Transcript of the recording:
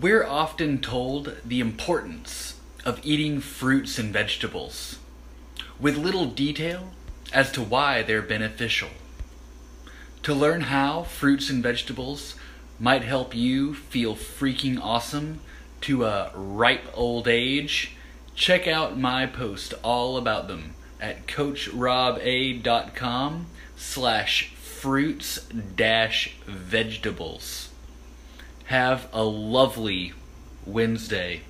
We're often told the importance of eating fruits and vegetables, with little detail as to why they're beneficial. To learn how fruits and vegetables might help you feel freaking awesome to a ripe old age, check out my post all about them at coachroba.com slash fruits dash vegetables. Have a lovely Wednesday.